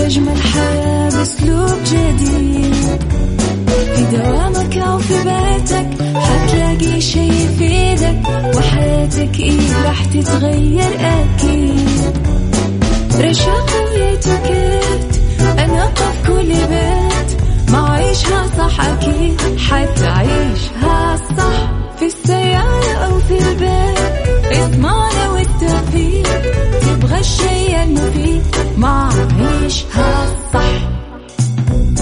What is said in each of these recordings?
عيش أجمل حياة بأسلوب جديد. في دوامك أو في بيتك حتلاقي شي يفيدك وحياتك إيه راح تتغير أكيد. رشاق ويتوكيت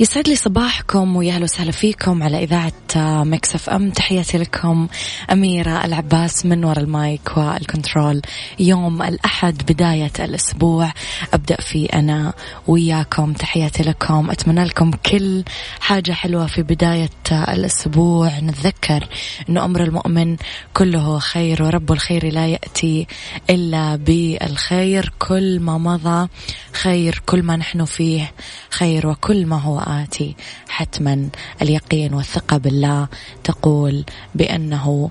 يسعد لي صباحكم ويا أهلا وسهلا فيكم على إذاعة Mix FM. تحياتي لكم أميرة العباس من وراء ال mic وال control. يوم الأحد بداية الأسبوع. أبدأ فيه أنا وياكم. تحياتي لكم. أتمنى لكم كل حاجة حلوة في بداية الأسبوع. نتذكر إنه أمر المؤمن كله خير ورب الخير لا يأتي إلا بالخير. كل ما مضى خير. كل ما نحن فيه خير وكل ما هو آتي حتما. اليقين والثقة بالله تقول بأنه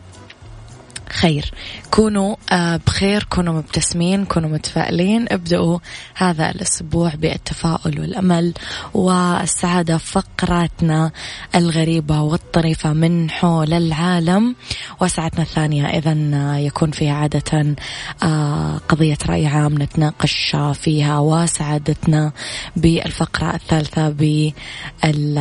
خير. كونوا آه، بخير كونوا مبتسمين كونوا متفائلين. ابدأوا هذا الأسبوع بالتفاؤل والأمل والسعادة فقراتنا الغريبة والطريفة من حول العالم. وساعتنا الثانية إذا يكون فيها عادة آه، قضية رأي عام نتناقش فيها وسعادتنا بالفقرة الثالثة بال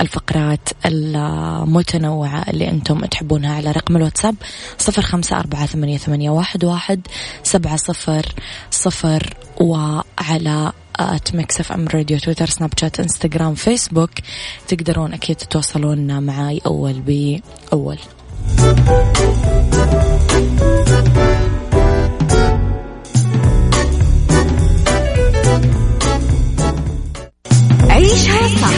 الفقرات المتنوعة اللي أنتم تحبونها على رقم الواتساب صفر خمسة أربعة ثمانية, ثمانية واحد, واحد سبعة صفر صفر وعلى at FM Radio تويتر سناب شات انستغرام فيسبوك تقدرون أكيد تتواصلون معي أول بأول عيشها صح.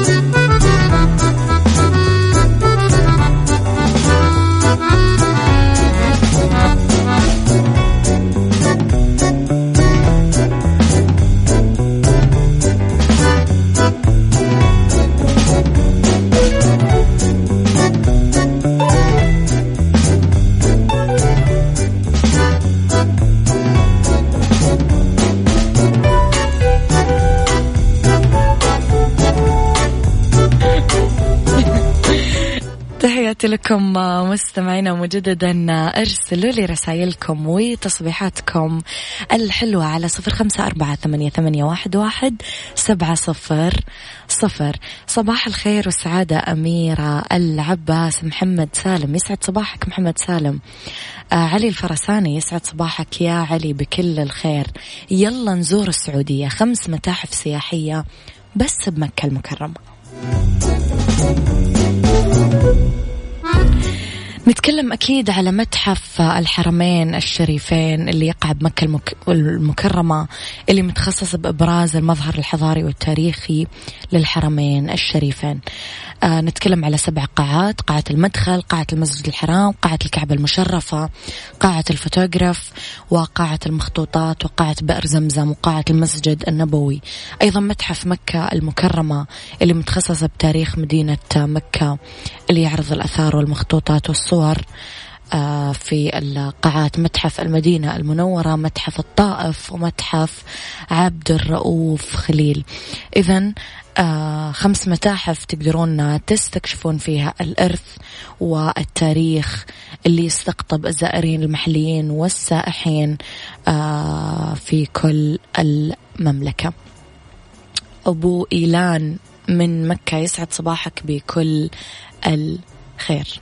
تحياتي لكم مستمعينا مجددا أرسلوا لي رسائلكم وتصبيحاتكم الحلوة على صفر خمسة أربعة ثمانية, ثمانية واحد, واحد سبعة صفر صفر. صباح الخير والسعادة أميرة العباس محمد سالم. يسعد صباحك محمد سالم. آه علي الفرساني يسعد صباحك يا علي بكل الخير. يلا نزور السعودية خمس متاحف سياحية بس بمكة المكرمة. نتكلم أكيد على متحف الحرمين الشريفين اللي يقع بمكة المك... المكرمة اللي متخصص بإبراز المظهر الحضاري والتاريخي للحرمين الشريفين. آه نتكلم على سبع قاعات قاعة المدخل قاعة المسجد الحرام قاعة الكعبة المشرفة قاعة الفوتوغراف وقاعة المخطوطات وقاعة بئر زمزم وقاعة المسجد النبوي. أيضا متحف مكة المكرمة اللي متخصص بتاريخ مدينة مكة اللي يعرض الأثار والمخطوطات والصور آه، في القاعات متحف المدينة المنورة متحف الطائف ومتحف عبد الرؤوف خليل. إذا آه خمس متاحف تقدرون تستكشفون فيها الإرث والتاريخ اللي يستقطب الزائرين المحليين والسائحين آه في كل المملكة. أبو إيلان من مكة يسعد صباحك بكل الخير.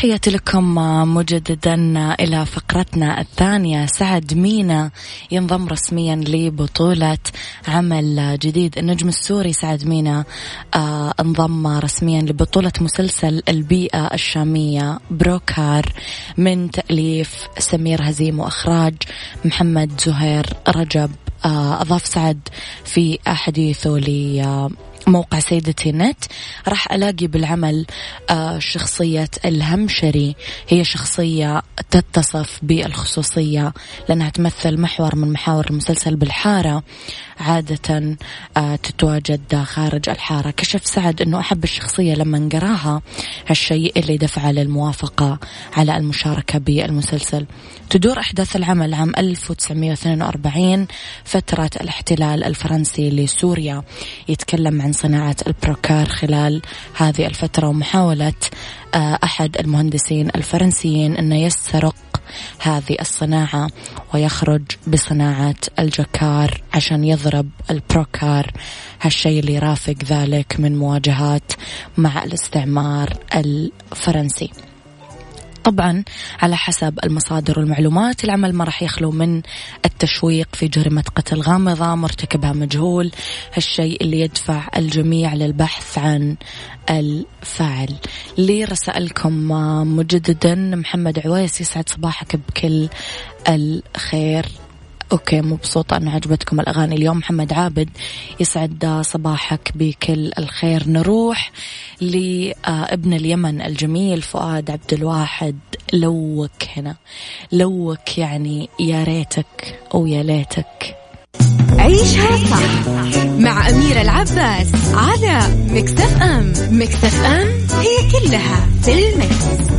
تحياتي لكم مجددا إلى فقرتنا الثانية. سعد مينا ينضم رسميا لبطولة عمل جديد. النجم السوري سعد مينا آه انضم رسميا لبطولة مسلسل البيئة الشامية بروكار من تأليف سمير هزيم وإخراج محمد زهير رجب. آه أضاف سعد في حديثه موقع سيدتي نت راح ألاقي بالعمل آه، شخصية الهمشري. هي شخصية تتصف بالخصوصية لأنها تمثل محور من محاور المسلسل بالحارة. عادة آه، تتواجد خارج الحارة. كشف سعد أنه أحب الشخصية لما قراها هالشيء اللي دفع للموافقة على المشاركة بالمسلسل. تدور أحداث العمل عام 1942 فترة الاحتلال الفرنسي لسوريا. يتكلم عن صناعة البروكار خلال هذه الفترة ومحاولة آه، أحد المهندسين الفرنسيين أنه يسترق هذه الصناعة ويخرج بصناعة الجكار عشان يضرب البروكار. هالشيء اللي يرافق ذلك من مواجهات مع الاستعمار الفرنسي. طبعا على حسب المصادر والمعلومات. العمل ما راح يخلو من التشويق في جريمة قتل غامضة مرتكبها مجهول هالشيء اللي يدفع الجميع للبحث عن الفاعل. لي رسائلكم مجددا محمد عويس يسعد صباحك بكل الخير. okay مبسوطة انه عجبتكم الأغاني اليوم. محمد عابد يسعد صباحك بكل الخير. نروح لابن اليمن الجميل فؤاد عبد الواحد. لوك هنا. لوك يعني يا ريتك أو يا ليتك. عيشها صح مع أميرة العباس على مكتف أم. مكتف أم هي كلها في المكس.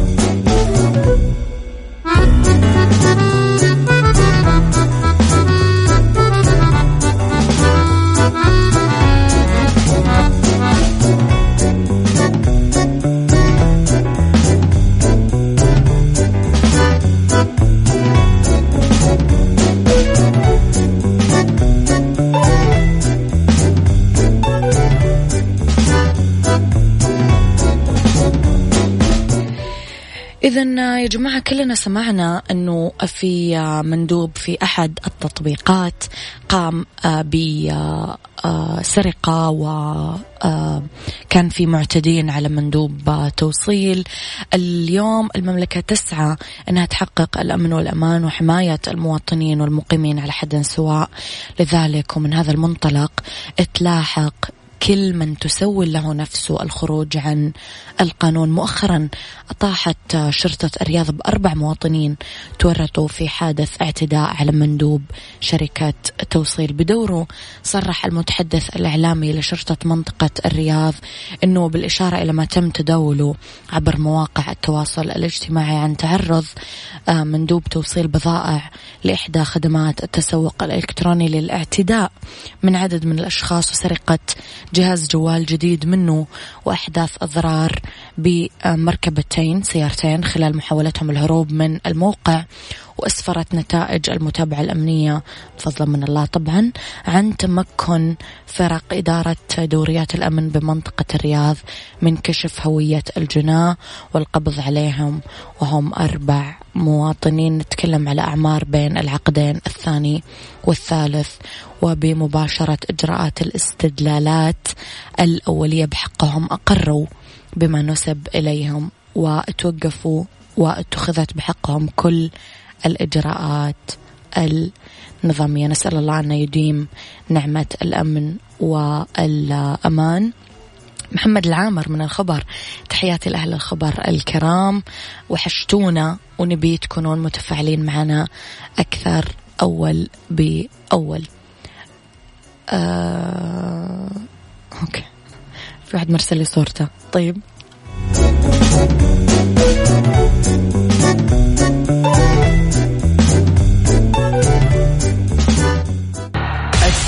إذا يا جماعة كلنا سمعنا أنه في مندوب في أحد التطبيقات قام آه، بسرقة وكان في معتدين على مندوب توصيل. اليوم المملكة تسعى أنها تحقق الأمن والأمان وحماية المواطنين والمقيمين على حد سواء. لذلك ومن هذا المنطلق تلاحق كل من تسول له نفسه الخروج عن القانون. مؤخرا أطاحت شرطة الرياض بأربع مواطنين تورطوا في حادث اعتداء على مندوب شركة توصيل. بدوره صرح المتحدث الإعلامي لشرطة منطقة الرياض أنه بالإشارة إلى ما تم تداوله عبر مواقع التواصل الاجتماعي عن تعرض آه، مندوب توصيل بضائع لإحدى خدمات التسوق الإلكتروني للاعتداء. من عدد من الأشخاص وسرقة جهاز جوال جديد منه وأحداث أضرار بمركبتين سيارتين خلال محاولتهم الهروب من الموقع. وأسفرت نتائج المتابعة الأمنية فضلا من الله. طبعا عن تمكن فرق إدارة دوريات الأمن بمنطقة الرياض من كشف هوية الجناة والقبض عليهم وهم أربع مواطنين. نتكلم على أعمار بين العقدين الثاني والثالث وبمباشرة إجراءات الاستدلالات الأولية بحقهم أقروا بما نسب إليهم وتوقفوا واتخذت بحقهم كل الإجراءات النظامية. نسأل الله أن يديم نعمة الأمن والأمان. محمد العامر من الخبر. تحياتي لأهل الخبر الكرام. وحشتونا ونبي تكونون متفاعلين معنا أكثر أول بأول. آه... okay. في واحد مرسل لي صورته. طيب.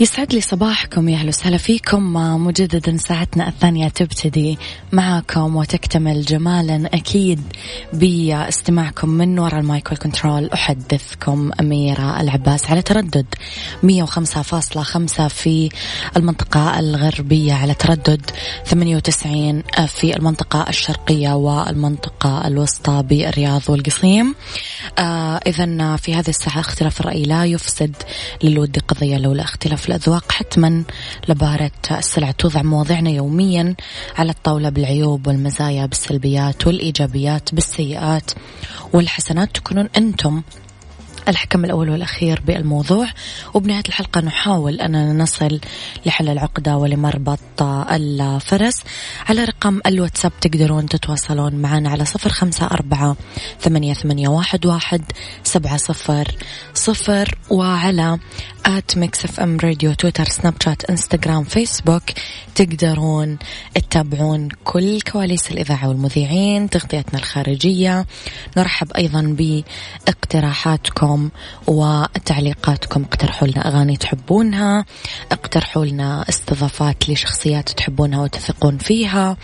يسعد لي صباحكم يا أهلا وسهلا فيكم. مجددا ساعتنا الثانية تبتدي معكم وتكتمل جمالا أكيد باستماعكم من وراء ال mic وال control. أحدثكم أميرة العباس على تردد 105.5 في المنطقة الغربية على تردد 98 في المنطقة الشرقية والمنطقة الوسطى بالرياض والقصيم. آه اذا في هذه الساعة اختلاف الرأي لا يفسد للود قضية لولا اختلاف الأذواق حتما لبارت السلع. توضع مواضيعنا يوميا على الطاولة بالعيوب والمزايا بالسلبيات والإيجابيات بالسيئات والحسنات. تكونون أنتم الحكم الأول والأخير بالموضوع. وبنهاية الحلقة نحاول أننا نصل لحل العقدة ولمربط الفرس. على رقم الواتساب تقدرون تتواصلون معنا على صفر خمسة أربعة ثمانية, ثمانية واحد, واحد سبعة صفر صفر. وعلى at Mix FM Radio تويتر سناب شات إنستغرام فيسبوك تقدرون تتابعون كل كواليس الإذاعة والمذيعين تغطيتنا الخارجية. نرحب أيضا باقتراحاتكم وتعليقاتكم. اقترحوا لنا أغاني تحبونها اقترحوا لنا استضافات لشخصيات تحبونها وتثقون فيها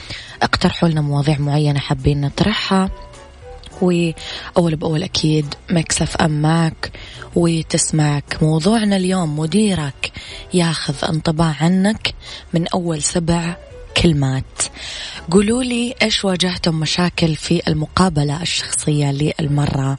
اقترحوا لنا مواضيع معينة حابين نطرحها. وأول بأول أكيد مكسف أم معك وتسمعك موضوعنا اليوم مديرك ياخذ انطباع عنك من أول سبع كلمات. قولوا لي إيش واجهتم مشاكل في المقابلة الشخصية للمرة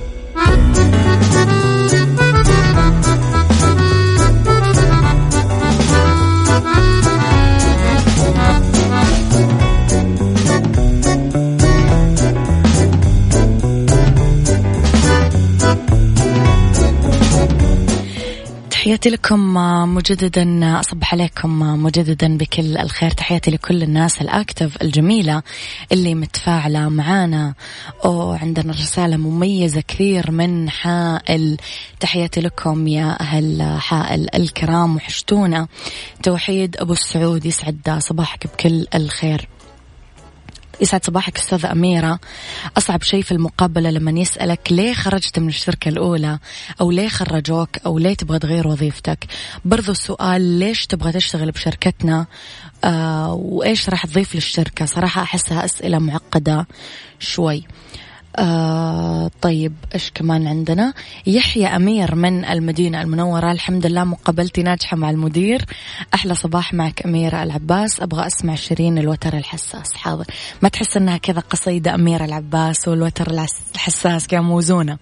تحياتي لكم مجددا أصبح عليكم مجددا بكل الخير. تحياتي لكل الناس الأكتف الجميلة اللي متفاعلة معانا. وعندنا رسالة مميزة كثير من حائل. تحياتي لكم يا أهل حائل الكرام وحشتونا. توحيد أبو السعود يسعد صباحك بكل الخير. يسعد صباحك أستاذة أميرة. أصعب شيء في المقابلة لما يسألك ليه خرجت من الشركة الأولى؟ أو ليه خرجوك؟ أو ليه تبغى تغير وظيفتك؟ برضو السؤال ليش تبغى تشتغل بشركتنا؟ آه وإيش راح تضيف للشركة؟ صراحة أحسها أسئلة معقدة شوي. آه طيب إيش كمان عندنا؟ يحيى أمير من المدينة المنورة. الحمد لله مقابلتي ناجحة مع المدير. أحلى صباح معك أميرة العباس. أبغى أسمع شيرين الوتر الحساس. حاضر. ما تحس إنها كذا قصيدة أميرة العباس والوتر الحساس كذا موزونة؟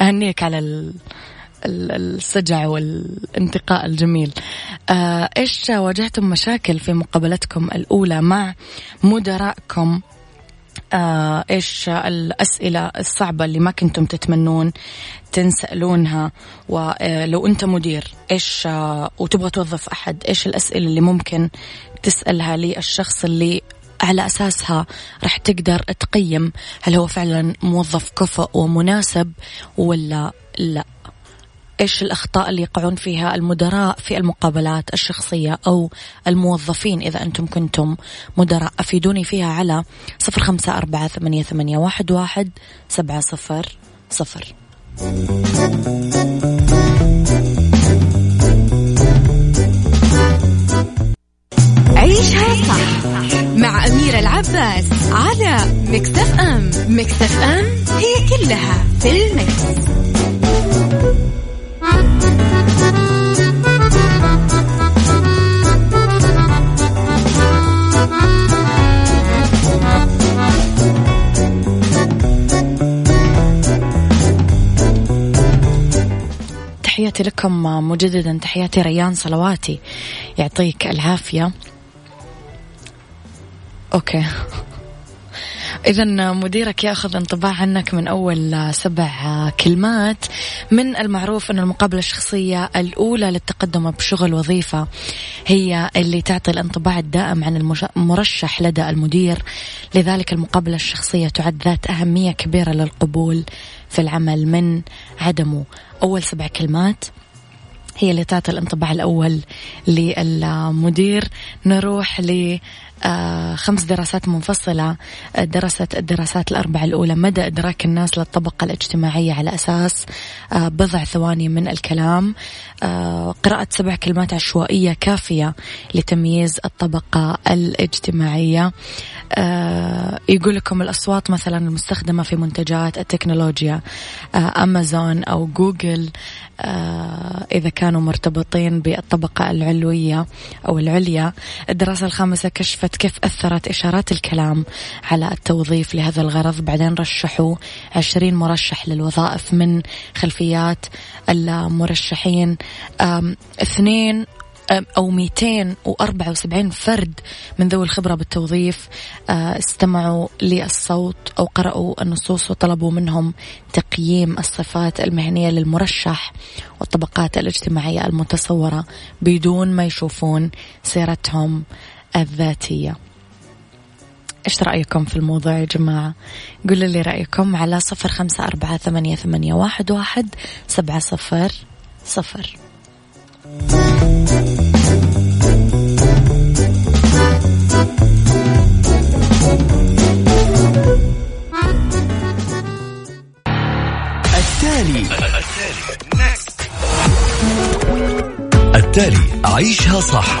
أهنيك على ال... السجع والانتقاء الجميل. آه إيش واجهتم مشاكل في مقابلتكم الأولى مع مدراءكم؟ آه إيش الأسئلة الصعبة اللي ما كنتم تتمنون تنسألونها ولو أنت مدير إيش آه وتبغى توظف أحد إيش الأسئلة اللي ممكن تسألها للشخص اللي على أساسها راح تقدر تقيم هل هو فعلا موظف كفؤ ومناسب ولا لا. إيش الأخطاء اللي يقعون فيها المدراء في المقابلات الشخصية أو الموظفين إذا أنتم كنتم مدراء؟ أفيدوني فيها على صفر خمسة أربعة ثمانية, ثمانية واحد, واحد سبعة صفر صفر. عيشها صح مع أميرة العباس على مكتف أم. مكتف أم هي كلها في المكس. تحياتي لكم مجددا. تحياتي ريان صلواتي. يعطيك العافية. أوكي. إذا مديرك يأخذ انطباع عنك من أول سبع كلمات من المعروف أن المقابلة الشخصية الأولى للتقدم بشغل وظيفة هي اللي تعطي الانطباع الدائم عن المرشح لدى المدير. لذلك المقابلة الشخصية تعد ذات أهمية كبيرة للقبول في العمل من عدمه أول سبع كلمات. هي اللي تعطي الانطباع الأول للمدير. نروح ل خمس دراسات منفصلة آه، درست الدراسات الأربعة الأولى مدى إدراك الناس للطبقة الاجتماعية على أساس آه، بضع ثواني من الكلام قراءة سبع كلمات عشوائية كافية لتمييز الطبقة الاجتماعية. يقول لكم الأصوات مثلا المستخدمة في منتجات التكنولوجيا أمازون أو جوجل إذا كانوا مرتبطين بالطبقة العلوية أو العليا. الدراسة الخامسة كشفت عرفت كيف أثرت إشارات الكلام على التوظيف لهذا الغرض. بعدين رشحوا عشرين مرشح للوظائف من خلفيات المرشحين. اثنين أو 274 فرد من ذوي الخبرة بالتوظيف استمعوا للصوت أو قرأوا النصوص وطلبوا منهم تقييم الصفات المهنية للمرشح والطبقات الاجتماعية المتصورة بدون ما يشوفون سيرتهم. الذاتية. إيش رأيكم في الموضوع يا جماعة؟ قولوا لي رأيكم على صفر خمسة أربعة ثمانية, ثمانية واحد, واحد سبعة صفر صفر. التالي. التالي. عيشها صح.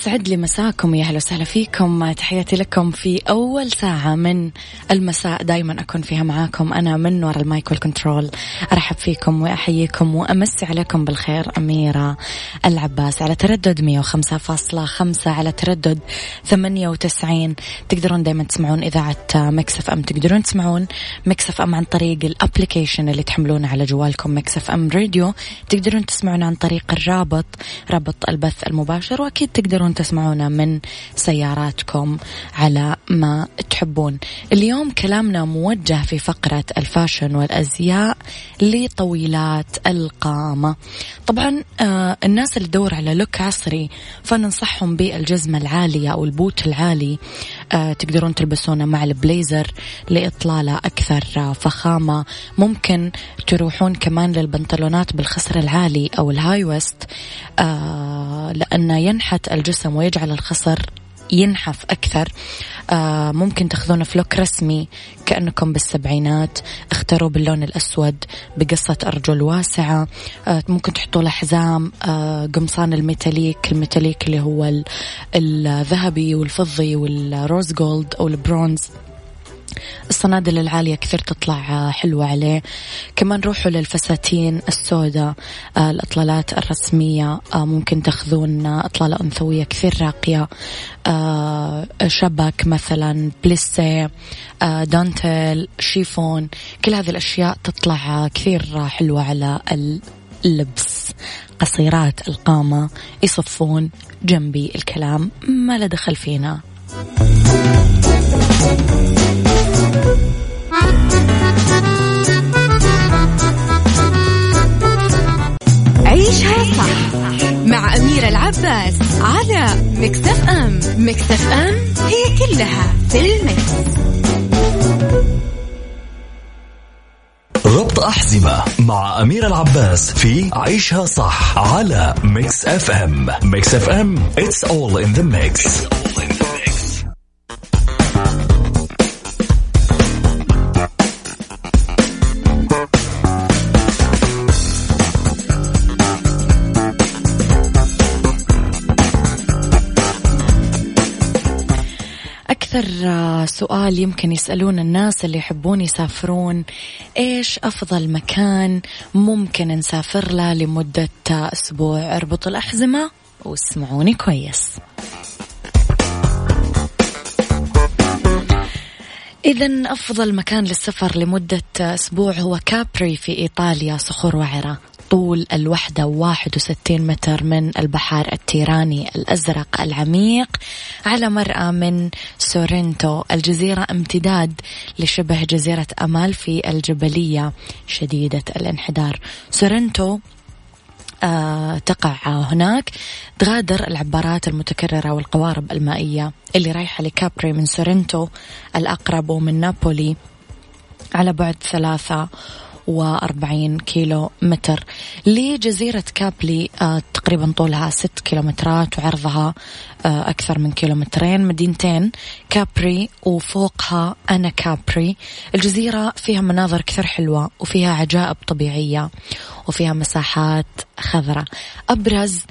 يسعد لي مساكم يا أهلا وسهلا فيكم. تحياتي لكم في أول ساعة من المساء. دائما أكون فيها معاكم. أنا من وراء ال mic وال control. أرحب فيكم وأحييكم وامسي عليكم بالخير. أميرة العباس على تردد 105.5 على تردد 98 تقدرون دائما تسمعون إذاعة Mix FM. تقدرون تسمعون Mix FM عن طريق ال application اللي تحملونه على جوالكم Mix FM Radio. تقدرون تسمعون عن طريق الرابط رابط البث المباشر. وأكيد تقدرون تسمعونا من سياراتكم على ما تحبون. اليوم كلامنا موجه في فقرة ال fashion والأزياء لطويلات القامة. طبعا آه الناس اللي تدور على look عصري فننصحهم بالجزمة العالية أو ال boot العالي. آه تقدرون تلبسونه مع البليزر لإطلالة أكثر فخامة. ممكن تروحون كمان للبنطلونات بالخصر العالي أو ال high waist. آه لأنه ينحت الجسم ويجعل الخصر ينحف أكثر. آه ممكن تاخذونه في look رسمي كأنكم بالسبعينات اختاروا باللون الأسود بقصة أرجل واسعة. آه ممكن تحطوا له حزام آه قمصان ال metallic ال metallic اللي هو الذهبي والفضي وال rose gold أو البرونز. الصنادل العالية كثير تطلع حلوة عليه. كمان روحوا للفساتين السوداء آه، الإطلالات الرسمية آه، ممكن تاخذون إطلالة أنثوية كثير راقية. آه، شبك مثلا بليسي دانتيل شيفون كل هذه الأشياء تطلع كثير حلوة على اللبس. قصيرات القامة يصفون جنبي الكلام ما له دخل فينا. عيشها مع أميرة العباس على مكتف أم. مكتف أم هي كلها في المكس. ربط أحزمة مع أمير العباس في عيشها صح على ميكس أف أم. ميكس أف أم it's all in the mix, It's all أكثر سؤال يمكن يسألون الناس اللي يحبون يسافرون إيش أفضل مكان ممكن نسافر له لمدة أسبوع؟ اربط الأحزمة واسمعوني كويس. إذا أفضل مكان للسفر لمدة أسبوع هو كابري في إيطاليا صخور وعرة طول الوحدة 61 متر من البحر التيراني الأزرق العميق على مرأى من سورنتو الجزيرة امتداد لشبه جزيرة أمالفي الجبلية شديدة الانحدار. سورنتو آه تقع هناك. تغادر العبارات المتكررة والقوارب المائية اللي رايحة لكابري من سورنتو الأقرب ومن نابولي على بعد ثلاثة وأربعين كيلو متر لجزيرة كابري آه تقريبا طولها ست كيلومترات وعرضها آه أكثر من كيلومترين. مدينتين كابري وفوقها أنا كابري. الجزيرة فيها مناظر كثير حلوة وفيها عجائب طبيعية وفيها مساحات خضراء. أبرز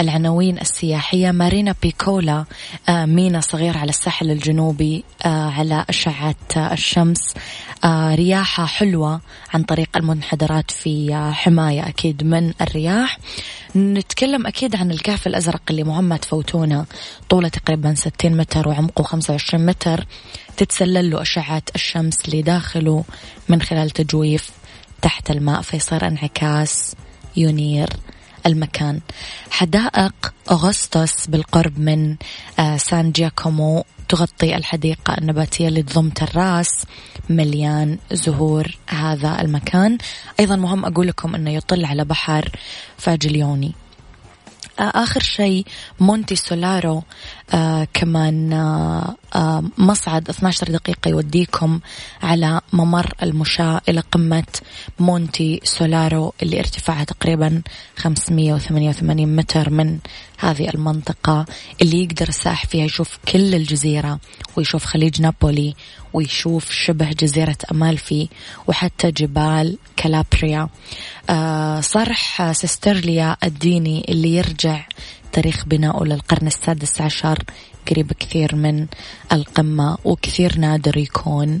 العناوين السياحية. مارينا بيكولا آه مينا صغير على الساحل الجنوبي آه على أشعة آه الشمس. آه رياحة حلوة عن طريق المنحدرات في آه حماية أكيد من الرياح. نتكلم أكيد عن الكهف الأزرق اللي مهم ما تفوتونه طوله تقريبا 60 متر وعمقه 25 متر. تتسلل له أشعة الشمس لداخله من خلال تجويف تحت الماء فيصير انعكاس ينير. المكان. حدائق أغسطس بالقرب من آه، سان جياكومو تغطي الحديقة النباتية اللي تضم تراس مليان زهور هذا المكان. أيضا مهم أقول لكم أنه يطل على صخر فاراليوني. آخر شيء مونتي سولارو آه كمان آه آه مصعد 12 دقيقة يوديكم على ممر المشاة إلى قمة مونتي سولارو اللي ارتفاعها تقريبا 588 متر من هذه المنطقة اللي يقدر السائح فيها يشوف كل الجزيرة ويشوف خليج نابولي ويشوف شبه جزيرة أمالفي وحتى جبال كالابريا. آه صرح سيسترليا الديني اللي يرجع تاريخ بناؤه للقرن السادس عشر قريب كثير من القمة وكثير نادر يكون.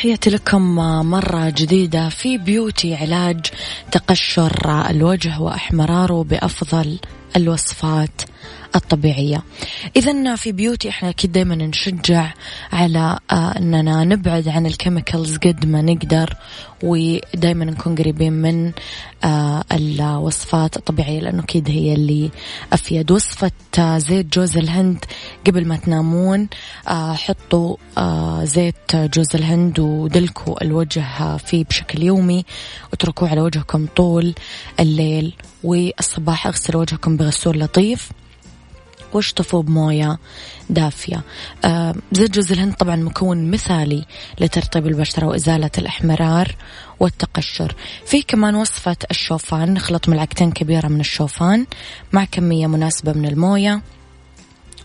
تحياتي لكم مرة جديدة في beauty علاج تقشر الوجه وأحمراره بأفضل الوصفات. الطبيعية. إذا في beauty إحنا أكيد دايما نشجع على آه، أننا نبعد عن ال chemicals قد ما نقدر ودايما نكون قريبين من آه، الوصفات الطبيعية لأنه أكيد هي اللي أفيد. وصفة آه، زيت جوز الهند قبل ما تنامون حطوا زيت جوز الهند ودلكوا الوجه فيه بشكل يومي واتركوه على وجهكم طول الليل والصباح اغسلوا وجهكم بغسول لطيف. واشطفوا بموية دافية. آه زيت جوز الهند طبعا مكون مثالي لترطيب البشرة وإزالة الإحمرار والتقشر. في كمان وصفة الشوفان نخلط ملعقتين كبيرة من الشوفان مع كمية مناسبة من الموية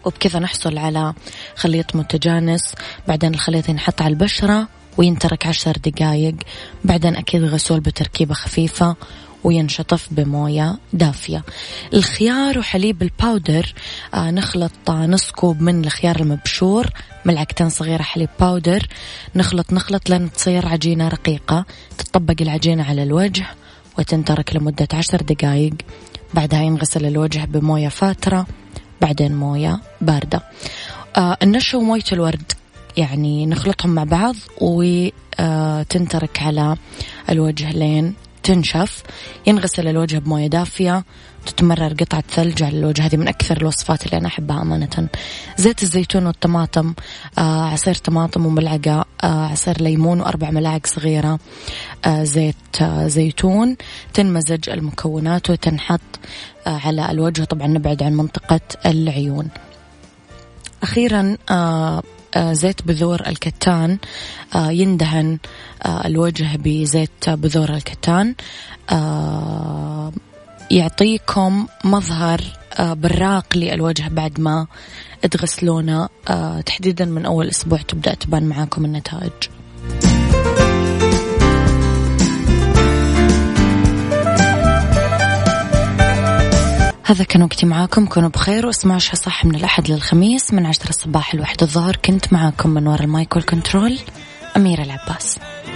وبكذا نحصل على خليط متجانس. بعدين الخليط ينحط على البشرة وينترك عشر دقايق. بعدين أكيد غسول بتركيبة خفيفة وينشطف بموية دافية. الخيار وحليب ال powder آه نخلط نص كوب من الخيار المبشور ملعقتين صغيرة حليب powder نخلط نخلط لين تصير عجينة رقيقة. تطبق العجينة على الوجه وتنترك لمدة عشر دقايق. بعدها ينغسل الوجه بموية فاترة بعدين موية باردة. آه النشا وموية الورد يعني نخلطهم مع بعض وتنترك على الوجه لين تنشف ينغسل الوجه بموية دافية تتمرر قطعة ثلج على الوجه. هذه من أكثر الوصفات اللي أنا أحبها أمانة. زيت الزيتون والطماطم آه عصير طماطم وملعقة آه عصير ليمون وأربع ملاعق صغيرة آه زيت آه زيتون تنمزج المكونات وتنحط آه على الوجه. طبعا نبعد عن منطقة العيون. أخيرا آه زيت بذور الكتان آه، يندهن آه، الوجه بزيت بذور الكتان. يعطيكم مظهر براق للوجه بعد ما تغسلونه. تحديدا من أول أسبوع تبدأ تبان معاكم النتائج. هذا كان وقتي معاكم. كونوا بخير واسمعوا شو صح من الأحد للخميس من عشرة الصباح الواحد الظهر. كنت معاكم من وراء المايك والكنترول أميرة العباس.